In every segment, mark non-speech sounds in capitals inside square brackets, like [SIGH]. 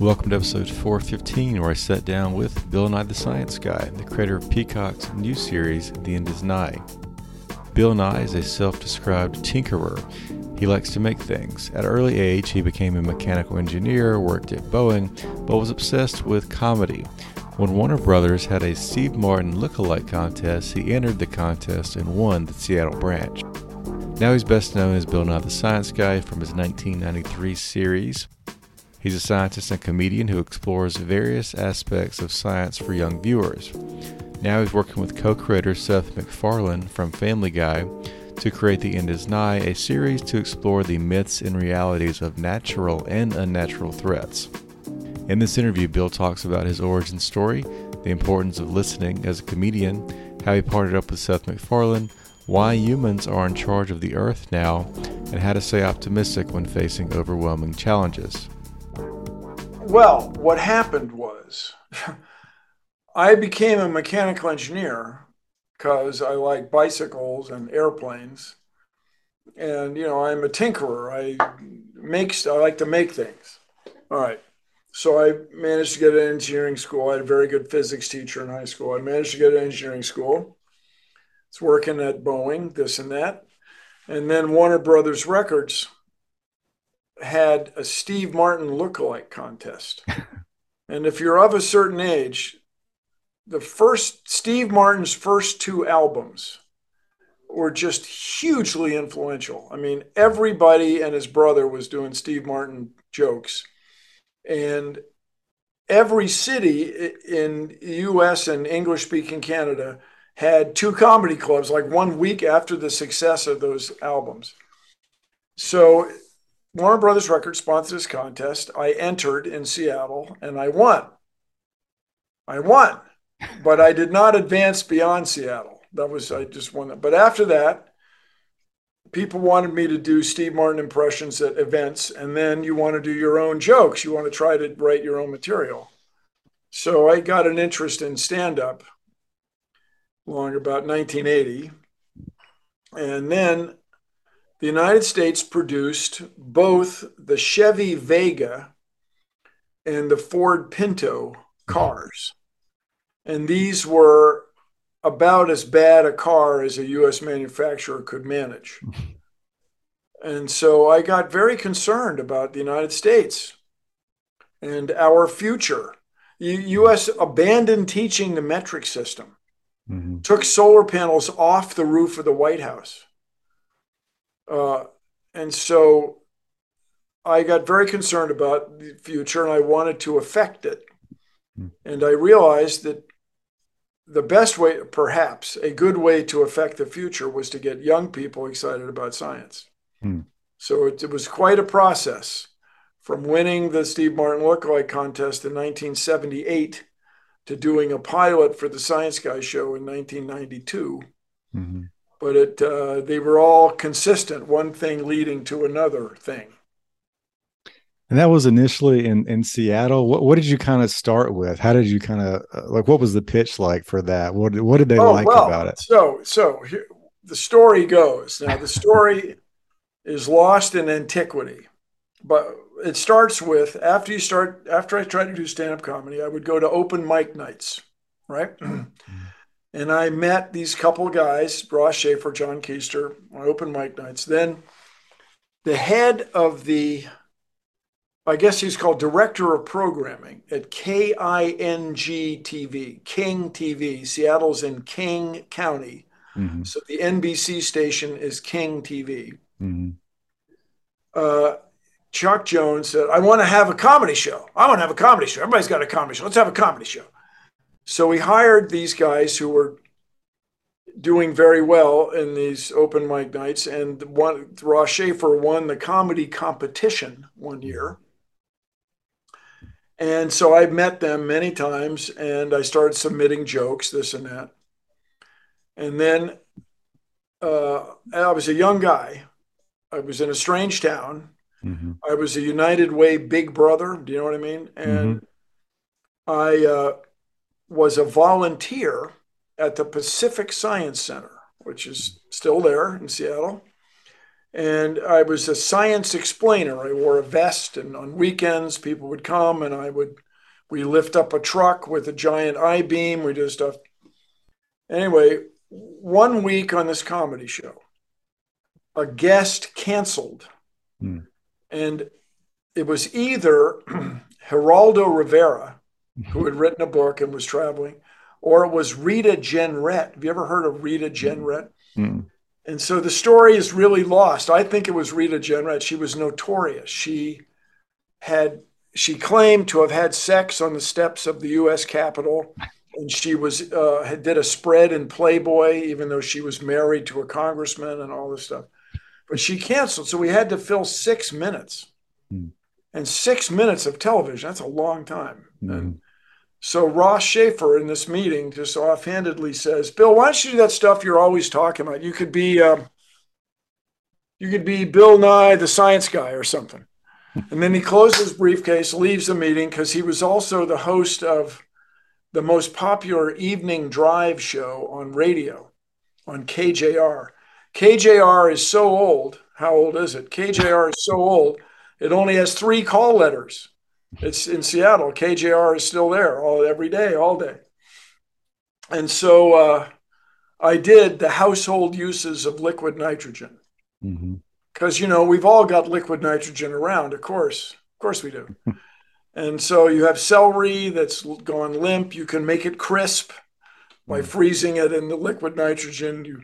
Welcome to episode 415, where I sat down with Bill Nye the Science Guy, the creator of Peacock's new series, The End Is Nye. Bill Nye is a self described tinkerer. He likes to make things. At an early age, he became a mechanical engineer, worked at Boeing, but was obsessed with comedy. When Warner Brothers had a Steve Martin look-alike contest, he entered the contest and won the Seattle branch. Now he's best known as Bill Nye the Science Guy from his 1993 series. He's a scientist and comedian who explores various aspects of science for young viewers. Now he's working with co-creator Seth MacFarlane from Family Guy to create The End Is Nye, a series to explore the myths and realities of natural and unnatural threats. In this interview, Bill talks about his origin story, the importance of listening as a comedian, how he partnered up with Seth MacFarlane, why humans are in charge of the Earth now, and how to stay optimistic when facing overwhelming challenges. Well, what happened was [LAUGHS] I became a mechanical engineer because I like bicycles and airplanes. And, you know, I'm a tinkerer. I make, I like to make things. All right. So I managed to get an engineering school. I had a very good physics teacher in high school. I managed to get an engineering school. It's working at Boeing, this and that. And then Warner Brothers Records had a Steve Martin lookalike contest. [LAUGHS] and if you're of a certain age, the first Steve Martin's first two albums were just hugely influential. I mean, everybody and his brother was doing Steve Martin jokes. And every city in US and English speaking Canada had two comedy clubs like one week after the success of those albums. So Warner Brothers Records sponsored this contest. I entered in Seattle and I won. I won, but I did not advance beyond Seattle. That was, I just won that. But after that, people wanted me to do Steve Martin impressions at events, and then you want to do your own jokes. You want to try to write your own material. So I got an interest in stand up along about 1980. And then the United States produced both the Chevy Vega and the Ford Pinto cars. And these were about as bad a car as a US manufacturer could manage. And so I got very concerned about the United States and our future. U- US abandoned teaching the metric system, Mm-hmm. took solar panels off the roof of the White House. Uh, and so I got very concerned about the future and I wanted to affect it. And I realized that the best way, perhaps a good way to affect the future, was to get young people excited about science. Hmm. So it, it was quite a process from winning the Steve Martin Lookalike contest in 1978 to doing a pilot for the Science Guy show in 1992 Mm-hmm. But it uh, they were all consistent, one thing leading to another thing. And that was initially in in Seattle. What what did you kind of start with? How did you kind of uh, like? What was the pitch like for that? What what did they like about it? So so here, the story goes. Now the story [LAUGHS] is lost in antiquity, but it starts with after you start after I tried to do stand up comedy, I would go to open mic nights, right? [CLEARS THROAT] and I met these couple guys, Ross Shafer, John Keister, on open mic nights. Then the head of the, I guess he's called director of programming at KING TV, King TV. Seattle's in King County. Mhm. So the NBC station is King TV. Mhm. Uh, Chuck Jones said, I want to have a comedy show. I want to have a comedy show. Everybody's got a comedy show. Let's have a comedy show. So we hired these guys who were doing very well in these open mic nights. And one, Ross Shafer won the comedy competition one year. And so I met them many times and I started submitting jokes, this and that. And then uh, I was a young guy. I was in a strange town. Mm-hmm. I was a United Way big brother. Do you know what I mean? And mm-hmm. I uh, was a volunteer at the Pacific Science Center, which is still there in Seattle. And I was a science explainer. I wore a vest, and on weekends, people would come and I would, we lift up a truck with a giant I beam. We do stuff. Anyway, one week on this comedy show, a guest canceled. Hmm. And it was either [CLEARS THROAT] Geraldo Rivera, who had written a book and was traveling, or it was Rita Jenrette. Have you ever heard of Rita Jenrette? Mm. And so the story is really lost. I think it was Rita Jenrette. She was notorious. She had she claimed to have had sex on the steps of the U.S. Capitol, and she was uh, had did a spread in Playboy, even though she was married to a congressman and all this stuff. But she canceled, so we had to fill six minutes, mm. and six minutes of television—that's a long time. Mm. And so Ross Shafer in this meeting just offhandedly says, "Bill, why don't you do that stuff you're always talking about? You could be, um, you could be Bill Nye, the science guy, or something." and then he closes his briefcase, leaves the meeting because he was also the host of the most popular evening drive show on radio, on KJR. KJR is so old. How old is it? KJR is so old. It only has three call letters. It's in Seattle. KJR is still there all every day, all day. And so uh, I did the household uses of liquid nitrogen. Because, mm-hmm. you know, we've all got liquid nitrogen around, of course. Of course we do. [LAUGHS] and so you have celery that's gone limp. You can make it crisp by mm. freezing it in the liquid nitrogen. You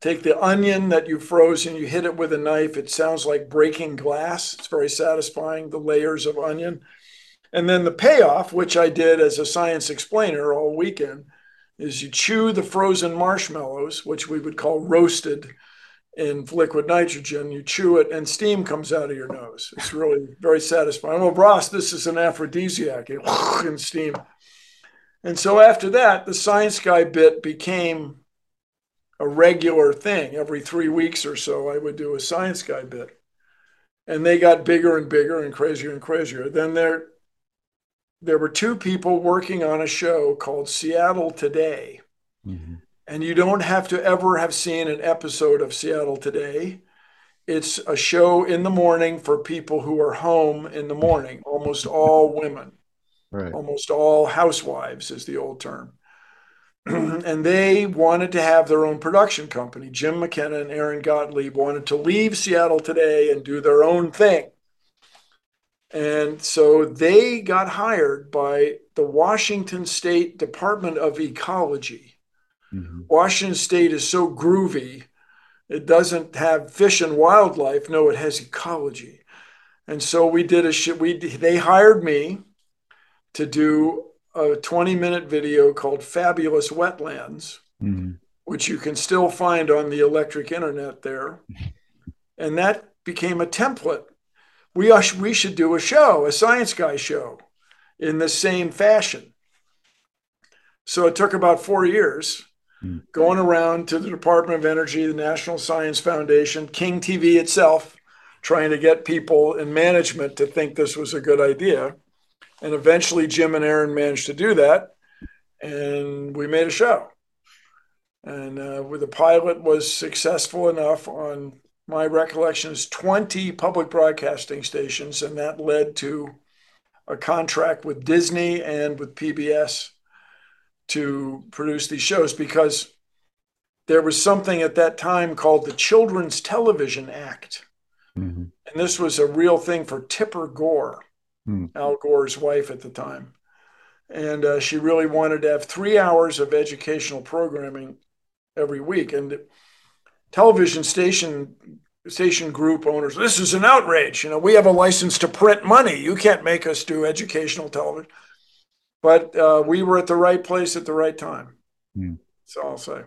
take the onion that you froze and you hit it with a knife. It sounds like breaking glass. It's very satisfying, the layers of onion. And then the payoff, which I did as a science explainer all weekend, is you chew the frozen marshmallows, which we would call roasted in liquid nitrogen. You chew it and steam comes out of your nose. It's really very satisfying. Well, Ross, this is an aphrodisiac [LAUGHS] and steam. And so after that, the science guy bit became a regular thing. Every three weeks or so, I would do a science guy bit. And they got bigger and bigger and crazier and crazier. Then there, there were two people working on a show called Seattle Today. Mm-hmm. And you don't have to ever have seen an episode of Seattle Today. It's a show in the morning for people who are home in the morning, almost all women, right. almost all housewives is the old term. [CLEARS THROAT] and they wanted to have their own production company. Jim McKenna and Erren Gottlieb wanted to leave Seattle Today and do their own thing. And so they got hired by the Washington State Department of Ecology. Mm-hmm. Washington State is so groovy, it doesn't have fish and wildlife. No, it has ecology. And so we did a shit. We they hired me to do a 20 minute video called Fabulous Wetlands, mm-hmm. which you can still find on the electric internet there. [LAUGHS] And that became a template we, we should do a show, a science guy show, in the same fashion. So it took about four years mm. going around to the Department of Energy, the National Science Foundation, King TV itself, trying to get people in management to think this was a good idea. And eventually, Jim and Erren managed to do that. And we made a show. And uh, the pilot was successful enough on my recollection is 20 public broadcasting stations, and that led to a contract with Disney and with PBS to produce these shows because there was something at that time called the Children's Television Act. Mm-hmm. And this was a real thing for Tipper Gore, mm. Al Gore's wife at the time. And uh, she really wanted to have three hours of educational programming every week. And television station station group owners this is an outrage you know we have a license to print money you can't make us do educational television but uh, we were at the right place at the right time mm. all i'll say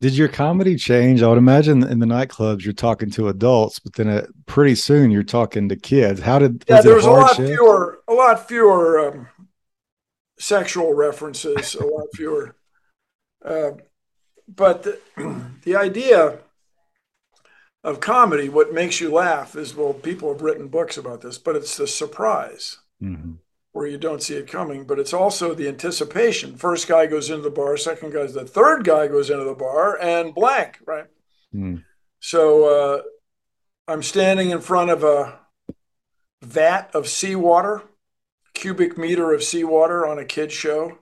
Did your comedy change? I would imagine in the nightclubs you're talking to adults, but then uh, pretty soon you're talking to kids. How did? Yeah, there was a lot shift? fewer, a lot fewer um, sexual references, a lot fewer. Uh, but the, [CLEARS THROAT] the idea of comedy, what makes you laugh is well, people have written books about this, but it's the surprise. Mm-hmm where you don't see it coming, but it's also the anticipation. First guy goes into the bar, second guy's the third guy goes into the bar, and blank, right? Mm. So uh, I'm standing in front of a vat of seawater, cubic meter of seawater on a kid's show.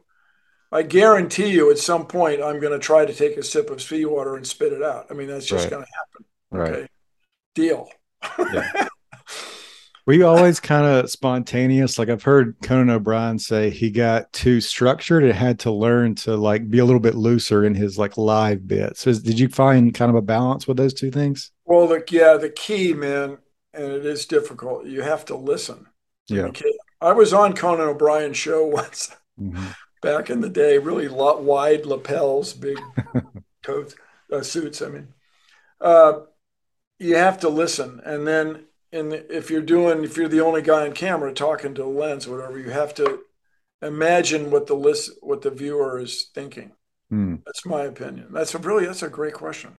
I guarantee you at some point I'm going to try to take a sip of seawater and spit it out. I mean, that's just right. going to happen. Okay. Right. Deal. Yeah. [LAUGHS] Were you always kind of spontaneous? Like I've heard Conan O'Brien say he got too structured and had to learn to like be a little bit looser in his like live bits. So did you find kind of a balance with those two things? Well, the, yeah, the key, man, and it is difficult. You have to listen. Yeah. I was on Conan O'Brien's show [LAUGHS] once mm-hmm. Back in the day, really lot, wide lapels, big [LAUGHS] coats, uh, suits. I mean, uh, you have to listen. And then and if you're doing if you're the only guy on camera talking to a lens whatever you have to imagine what the list what the viewer is thinking hmm. that's my opinion that's a really that's a great question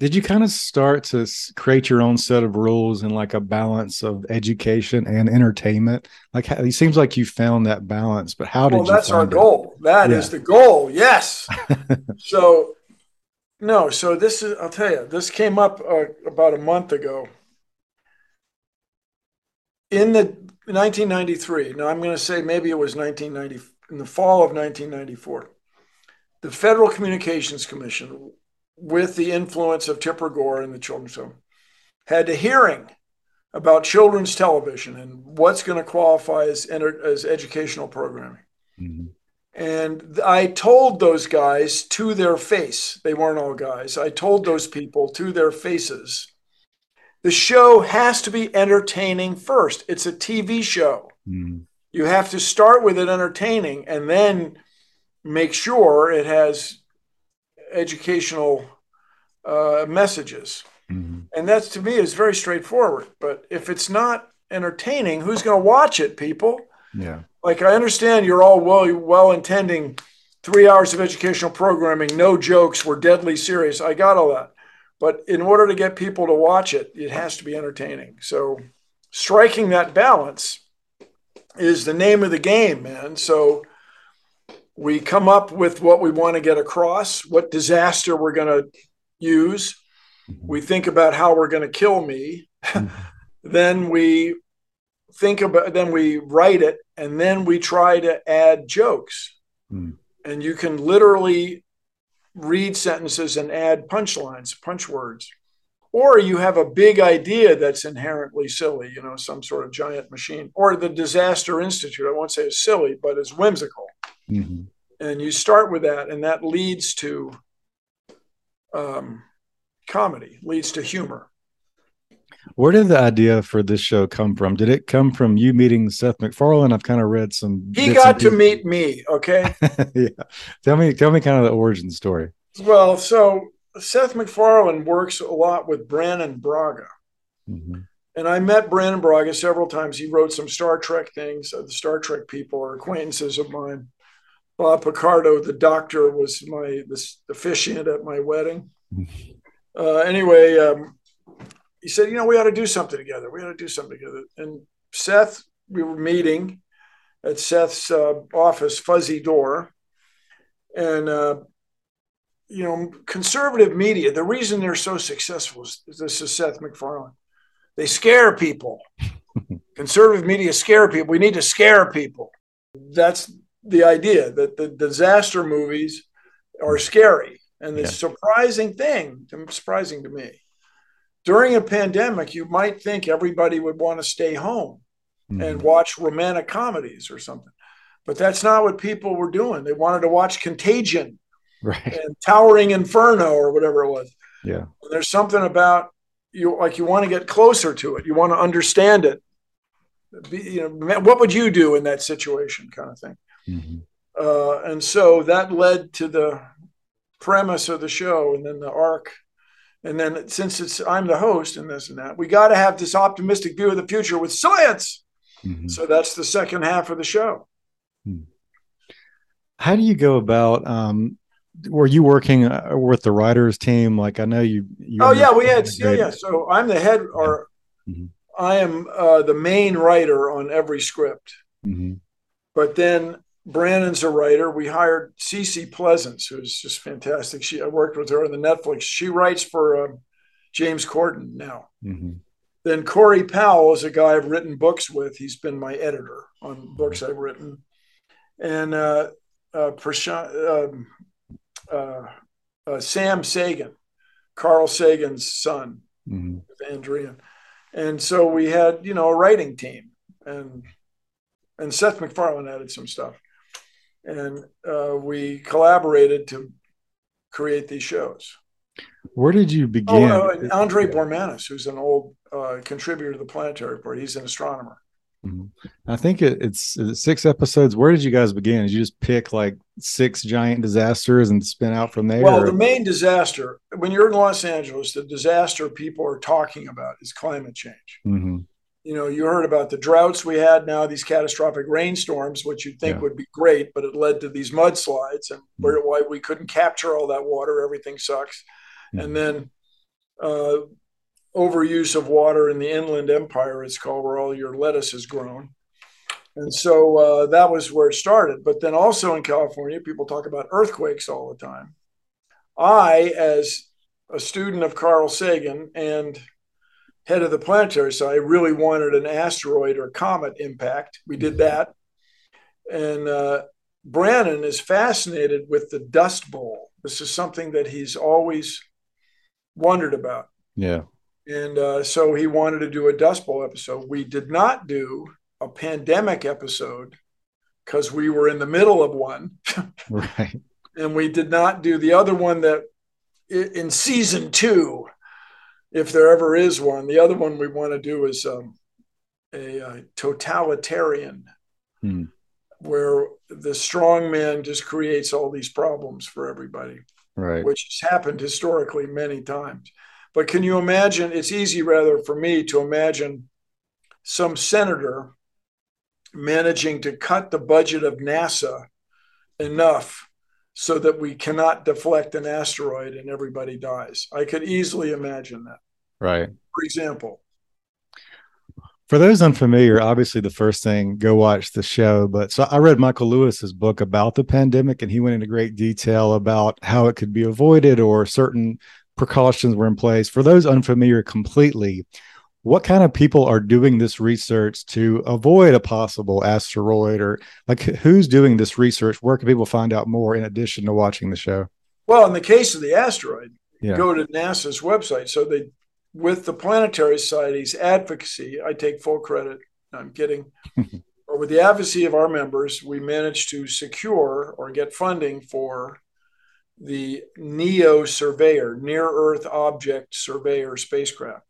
did you kind of start to create your own set of rules and like a balance of education and entertainment? Like it seems like you found that balance but how did well, you that's our it? goal. That yeah. is the goal. Yes. [LAUGHS] So no so this is i'll tell you this came up uh, about a month ago. In the 1993, now I'm going to say maybe it was 1990, in the fall of 1994, the Federal Communications Commission, with the influence of Tipper Gore and the Children's Home, had a hearing about children's television and what's going to qualify as, as educational programming. Mm-hmm. And I told those guys to their face, they weren't all guys, I told those people to their faces the show has to be entertaining first. It's a TV show. Mm. You have to start with it entertaining and then make sure it has educational uh, messages. Mm-hmm. And that's to me is very straightforward. But if it's not entertaining, who's going to watch it, people? Yeah. Like I understand you're all well well intending three hours of educational programming, no jokes, we're deadly serious. I got all that. But in order to get people to watch it, it has to be entertaining. So striking that balance is the name of the game, man. So we come up with what we want to get across, what disaster we're going to use. We think about how we're going to kill me. [LAUGHS] then we think about, then we write it, and then we try to add jokes. Mm. And you can literally read sentences and add punchlines, punch words. Or you have a big idea that's inherently silly, you know, some sort of giant machine. Or the Disaster Institute, I won't say it's silly, but it's whimsical. Mm-hmm. And you start with that, and that leads to um, comedy, leads to humor. Where did the idea for this show come from? Did it come from you meeting Seth MacFarlane? I've kind of read some. He got to meet me. Okay. [LAUGHS] yeah. Tell me, tell me kind of the origin story. Well, so Seth MacFarlane works a lot with Brannon Braga. Mm-hmm. And I met Brannon Braga several times. He wrote some Star Trek things. Uh, the Star Trek people are acquaintances of mine. Bob Picardo, the doctor, was my the officiant at my wedding. [LAUGHS] Uh, anyway, um, he said, you know, we ought to do something together. We ought to do something together. And Seth, we were meeting at Seth's uh, office, Fuzzy Door, and uh, you know, conservative media. The reason they're so successful is this is Seth MacFarlane. They scare people. [LAUGHS] conservative media scare people. We need to scare people. That's the idea that the disaster movies are scary. And the yeah. surprising thing, surprising to me, during a pandemic, you might think everybody would want to stay home mm-hmm. and watch romantic comedies or something. But that's not what people were doing. They wanted to watch Contagion right. and Towering Inferno or whatever it was. Yeah. And there's something about you like you want to get closer to it. You want to understand it. Be, you know, what would you do in that situation kind of thing. Mm-hmm. Uh, and so that led to the premise of the show and then the arc. And then since it's I'm the host and this and that, we got to have this optimistic view of the future with science. Mm-hmm. So that's the second half of the show. Hmm. How do you go about? Um, were you working uh, with the writers team? Like I know you. you oh yeah, we had yeah yeah. So I'm the head, or mm-hmm. I am uh, the main writer on every script. Mm-hmm. But then Brannon's a writer. We hired Cece Pleasants, who's just fantastic. She I worked with her on the Netflix. She writes for uh, James Corden now. Mm-hmm. Then Corey Powell is a guy I've written books with. He's been my editor on books I've written, and uh, uh, Prashant, um, uh, uh, Sam Sagan, Carl Sagan's son, mm-hmm. And so we had you know a writing team, and and Seth MacFarlane added some stuff and uh, we collaborated to create these shows. Where did you begin? Oh, uh, Andre Bormanis, who's an old uh, contributor to the Planetary Report, he's an astronomer. Mm-hmm. I think it, it's, it's six episodes. Where did you guys begin? Did you just pick like six giant disasters and spin out from there? Well, or? the main disaster, when you're in Los Angeles, the disaster people are talking about is climate change. Mm-hmm you know, you heard about the droughts we had now, these catastrophic rainstorms, which you'd think yeah. would be great, but it led to these mudslides and mm-hmm. where why we couldn't capture all that water. Everything sucks. Mm-hmm. And then uh, overuse of water in the inland empire, it's called, where all your lettuce is grown. And so uh, that was where it started. But then also in California, people talk about earthquakes all the time. I, as a student of Carl Sagan and head of the planetary so I really wanted an asteroid or comet impact. We did mm-hmm. that. And uh, Brannon is fascinated with the Dust Bowl. This is something that he's always wondered about. Yeah. And uh, so he wanted to do a Dust Bowl episode. We did not do a pandemic episode because we were in the middle of one. [LAUGHS] right. And we did not do the other one that in season two if there ever is one. The other one we want to do is um, a, a, totalitarian, hmm. where the strong man just creates all these problems for everybody, right? Which has happened historically many times. But can you imagine? It's easy, rather, for me to imagine some senator managing to cut the budget of NASA enough so that we cannot deflect an asteroid and everybody dies. I could easily imagine that. Right. For example. For those unfamiliar, obviously the first thing, go watch the show. But so I read Michael Lewis's book about the pandemic, and he went into great detail about how it could be avoided or certain precautions were in place. For those unfamiliar completely, what kind of people are doing this research to avoid a possible asteroid or like who's doing this research? Where can people find out more in addition to watching the show? Well in the case of the asteroid yeah. go to nasa's website. So they with the planetary society's advocacy i take full credit i'm kidding [LAUGHS] or with the advocacy of our members we managed to secure or get funding for the neo surveyor near earth object surveyor spacecraft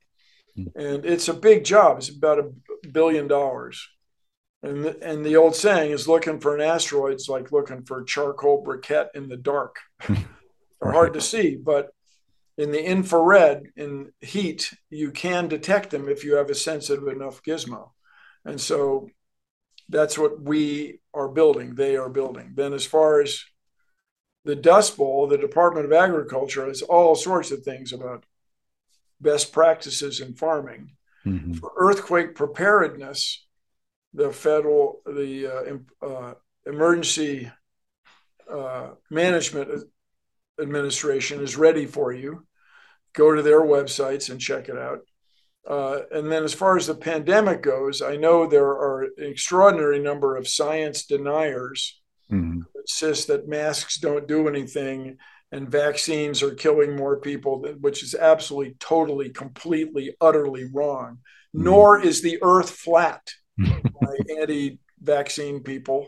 Hmm. and it's a big job. It's about a billion dollars. And the, and the old saying is looking for an asteroid is like looking for a charcoal briquette in the dark. Hmm. [LAUGHS] They're right. hard to see, but in the infrared, in heat, you can detect them if you have a sensitive enough gizmo. And so that's what we are building, they are building. Then, as far as the Dust Bowl, the Department of Agriculture has all sorts of things about best practices in farming. Mm-hmm. For earthquake preparedness, the federal, the uh, uh, emergency uh, management administration is ready for you. Go to their websites and check it out. Uh, and then, as far as the pandemic goes, I know there are an extraordinary number of science deniers mm-hmm. who insist that masks don't do anything and vaccines are killing more people, which is absolutely, totally, completely, utterly wrong. Mm. Nor is the earth flat [LAUGHS] by anti vaccine people.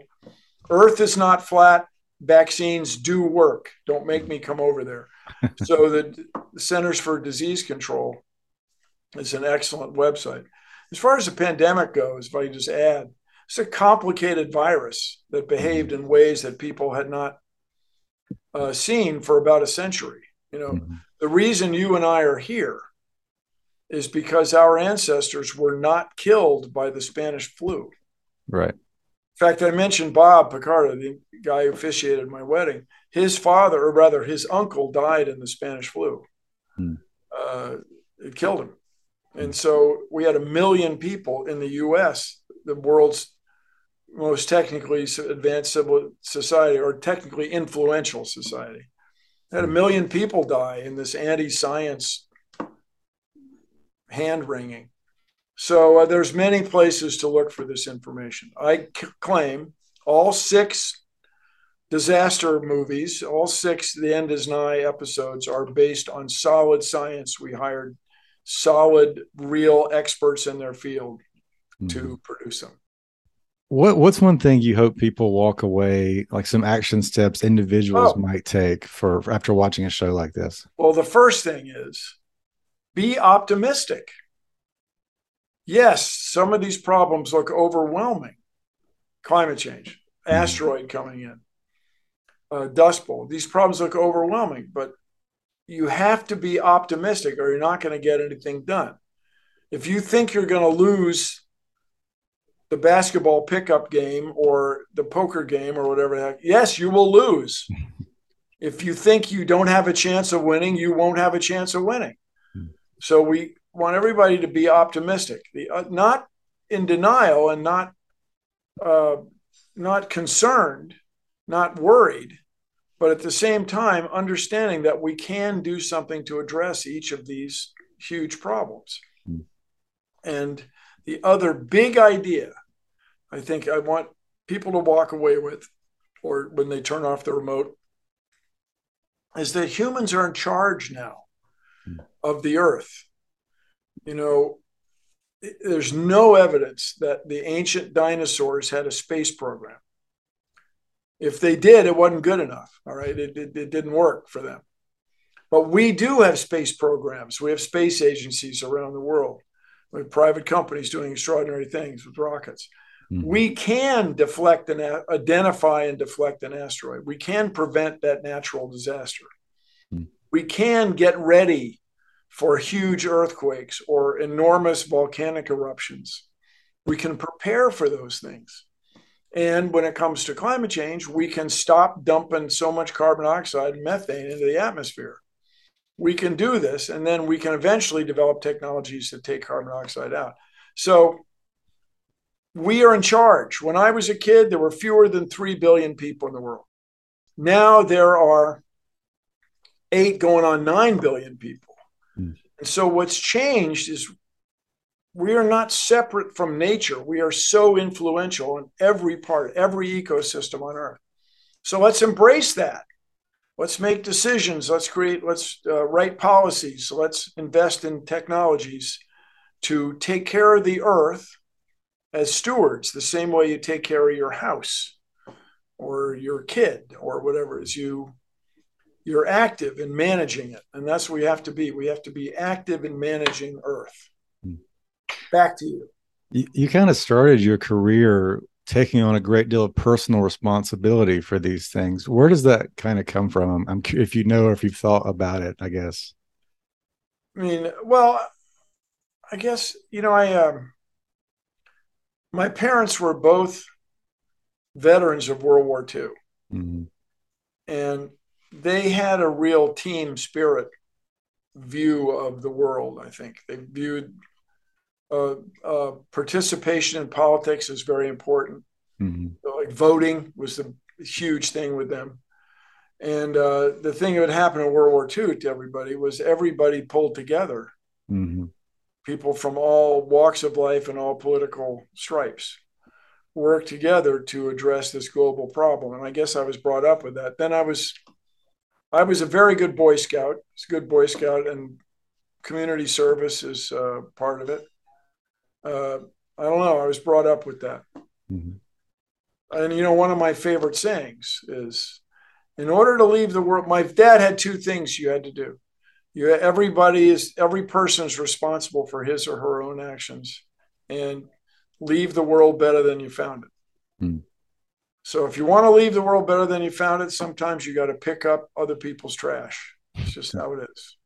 Earth is not flat. Vaccines do work. Don't make me come over there. [LAUGHS] so, the Centers for Disease Control is an excellent website. As far as the pandemic goes, if I just add, it's a complicated virus that behaved in ways that people had not uh, seen for about a century. You know, mm-hmm. the reason you and I are here is because our ancestors were not killed by the Spanish flu. Right. In fact, I mentioned Bob Picardo, the guy who officiated my wedding. His father, or rather, his uncle, died in the Spanish flu. Hmm. Uh, it killed him. And so we had a million people in the US, the world's most technically advanced civil society or technically influential society. Had a million people die in this anti science hand wringing. So uh, there's many places to look for this information. I c- claim all six disaster movies, all six The End Is Nye episodes are based on solid science. We hired solid, real experts in their field mm-hmm. to produce them. What What's one thing you hope people walk away, like some action steps individuals oh. might take for after watching a show like this? Well, the first thing is be optimistic. Yes, some of these problems look overwhelming. Climate change, mm-hmm. asteroid coming in, uh, Dust Bowl. These problems look overwhelming, but you have to be optimistic or you're not going to get anything done. If you think you're going to lose the basketball pickup game or the poker game or whatever the heck, yes, you will lose. if you think you don't have a chance of winning, you won't have a chance of winning. So we want everybody to be optimistic, the, uh, not in denial and not uh, not concerned, not worried, but at the same time understanding that we can do something to address each of these huge problems. Mm. And the other big idea I think I want people to walk away with, or when they turn off the remote, is that humans are in charge now mm. of the earth. You know, there's no evidence that the ancient dinosaurs had a space program. If they did, it wasn't good enough. All right. It, it, it didn't work for them. But we do have space programs. We have space agencies around the world. We have private companies doing extraordinary things with rockets. Mm-hmm. We can deflect and identify and deflect an asteroid. We can prevent that natural disaster. Mm-hmm. We can get ready for huge earthquakes or enormous volcanic eruptions. We can prepare for those things. And when it comes to climate change, we can stop dumping so much carbon dioxide and methane into the atmosphere. We can do this, and then we can eventually develop technologies to take carbon dioxide out. So we are in charge. When I was a kid, there were fewer than 3 billion people in the world. Now there are eight going on 9 billion people. Mm. And so what's changed is we are not separate from nature. We are so influential in every part, every ecosystem on Earth. So let's embrace that. Let's make decisions. Let's create, let's uh, write policies. Let's invest in technologies to take care of the Earth as stewards, the same way you take care of your house or your kid or whatever is you you're active in managing it. And that's what we have to be. We have to be active in managing earth. Hmm. back to you. You, you kind of started your career taking on a great deal of personal responsibility for these things. Where does that kind of come from? I'm if you know or if you've thought about it i guess. I mean well i guess you know i um my parents were both veterans of World War II. Mm-hmm. And they had a real team spirit view of the world, I think. They viewed uh, uh, participation in politics as very important. Mm-hmm. like voting was the huge thing with them. And uh, the thing that happened in World War II to everybody was everybody pulled together. Mm-hmm people from all walks of life and all political stripes work together to address this global problem. And I guess I was brought up with that. Then I was I was a very good Boy Scout. It's a good Boy Scout, and community service is uh, part of it. Uh, I don't know. I was brought up with that. Mm-hmm. And you know, one of my favorite sayings is, "In order to leave the world." My dad had two things you had to do you everybody is every person is responsible for his or her own actions and leave the world better than you found it hmm. So if you want to leave the world better than you found it, sometimes you got to pick up other people's trash. It's just how it is.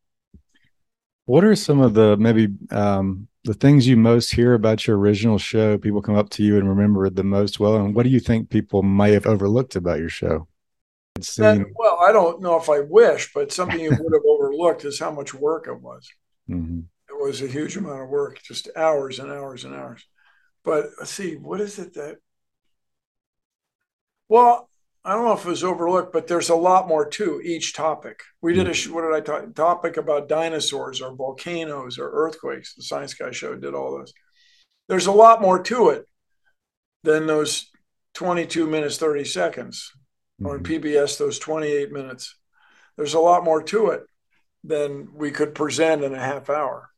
What are some of the maybe um, the things you most hear about your original show? People come up to you and remember it the most well, and what do you think people may have overlooked about your show? That, well, I don't know if I wish, but something you [LAUGHS] would have overlooked is how much work it was. Mm-hmm. It was a huge amount of work, just hours and hours and hours. But see, what is it that? Well, I don't know if it was overlooked, but there's a lot more to each topic. We did a what did I talk topic about dinosaurs or volcanoes or earthquakes. The Science Guy show did all those. There's a lot more to it than those 22 minutes 30 seconds, mm-hmm. on PBS those 28 minutes. There's a lot more to it than we could present in a half hour.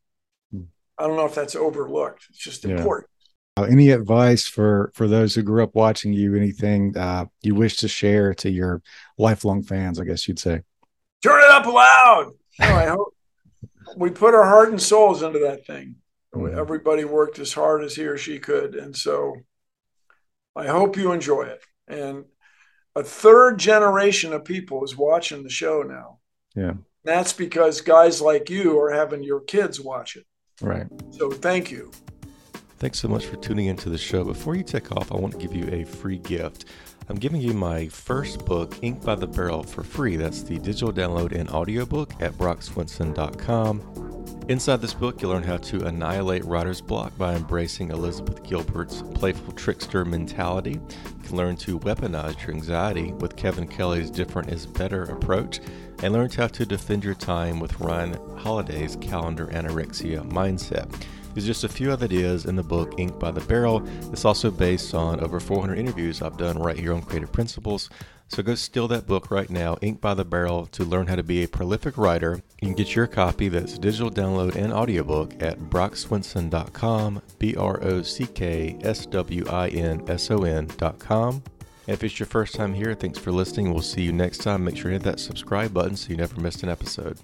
Mm-hmm. I don't know if that's overlooked. It's just yeah. important. Uh, any advice for for those who grew up watching you? Anything uh, you wish to share to your lifelong fans? I guess you'd say. Turn it up loud. I hope [LAUGHS] we put our heart and souls into that thing. Mm-hmm. Everybody worked as hard as he or she could, and so I hope you enjoy it. And a third generation of people is watching the show now. Yeah, that's because guys like you are having your kids watch it. Right. So thank you. Thanks so much for tuning into the show. Before you take off, I want to give you a free gift. I'm giving you my first book, Ink by the Barrel, for free. That's the digital download and audiobook at brockswinson.com. Inside this book, you'll learn how to annihilate writer's block by embracing Elizabeth Gilbert's playful trickster mentality. You can learn to weaponize your anxiety with Kevin Kelly's different is better approach, and learn how to defend your time with Ryan Holiday's calendar anorexia mindset. There's just a few other ideas in the book, Ink by the Barrel. It's also based on over 400 interviews I've done right here on Creative Principles. So go steal that book right now, Ink by the Barrel, to learn how to be a prolific writer. You can get your copy that's digital download and audiobook at brockswinson.com, B R O C K S W I N S O N.com. If it's your first time here, thanks for listening. We'll see you next time. Make sure you hit that subscribe button so you never miss an episode.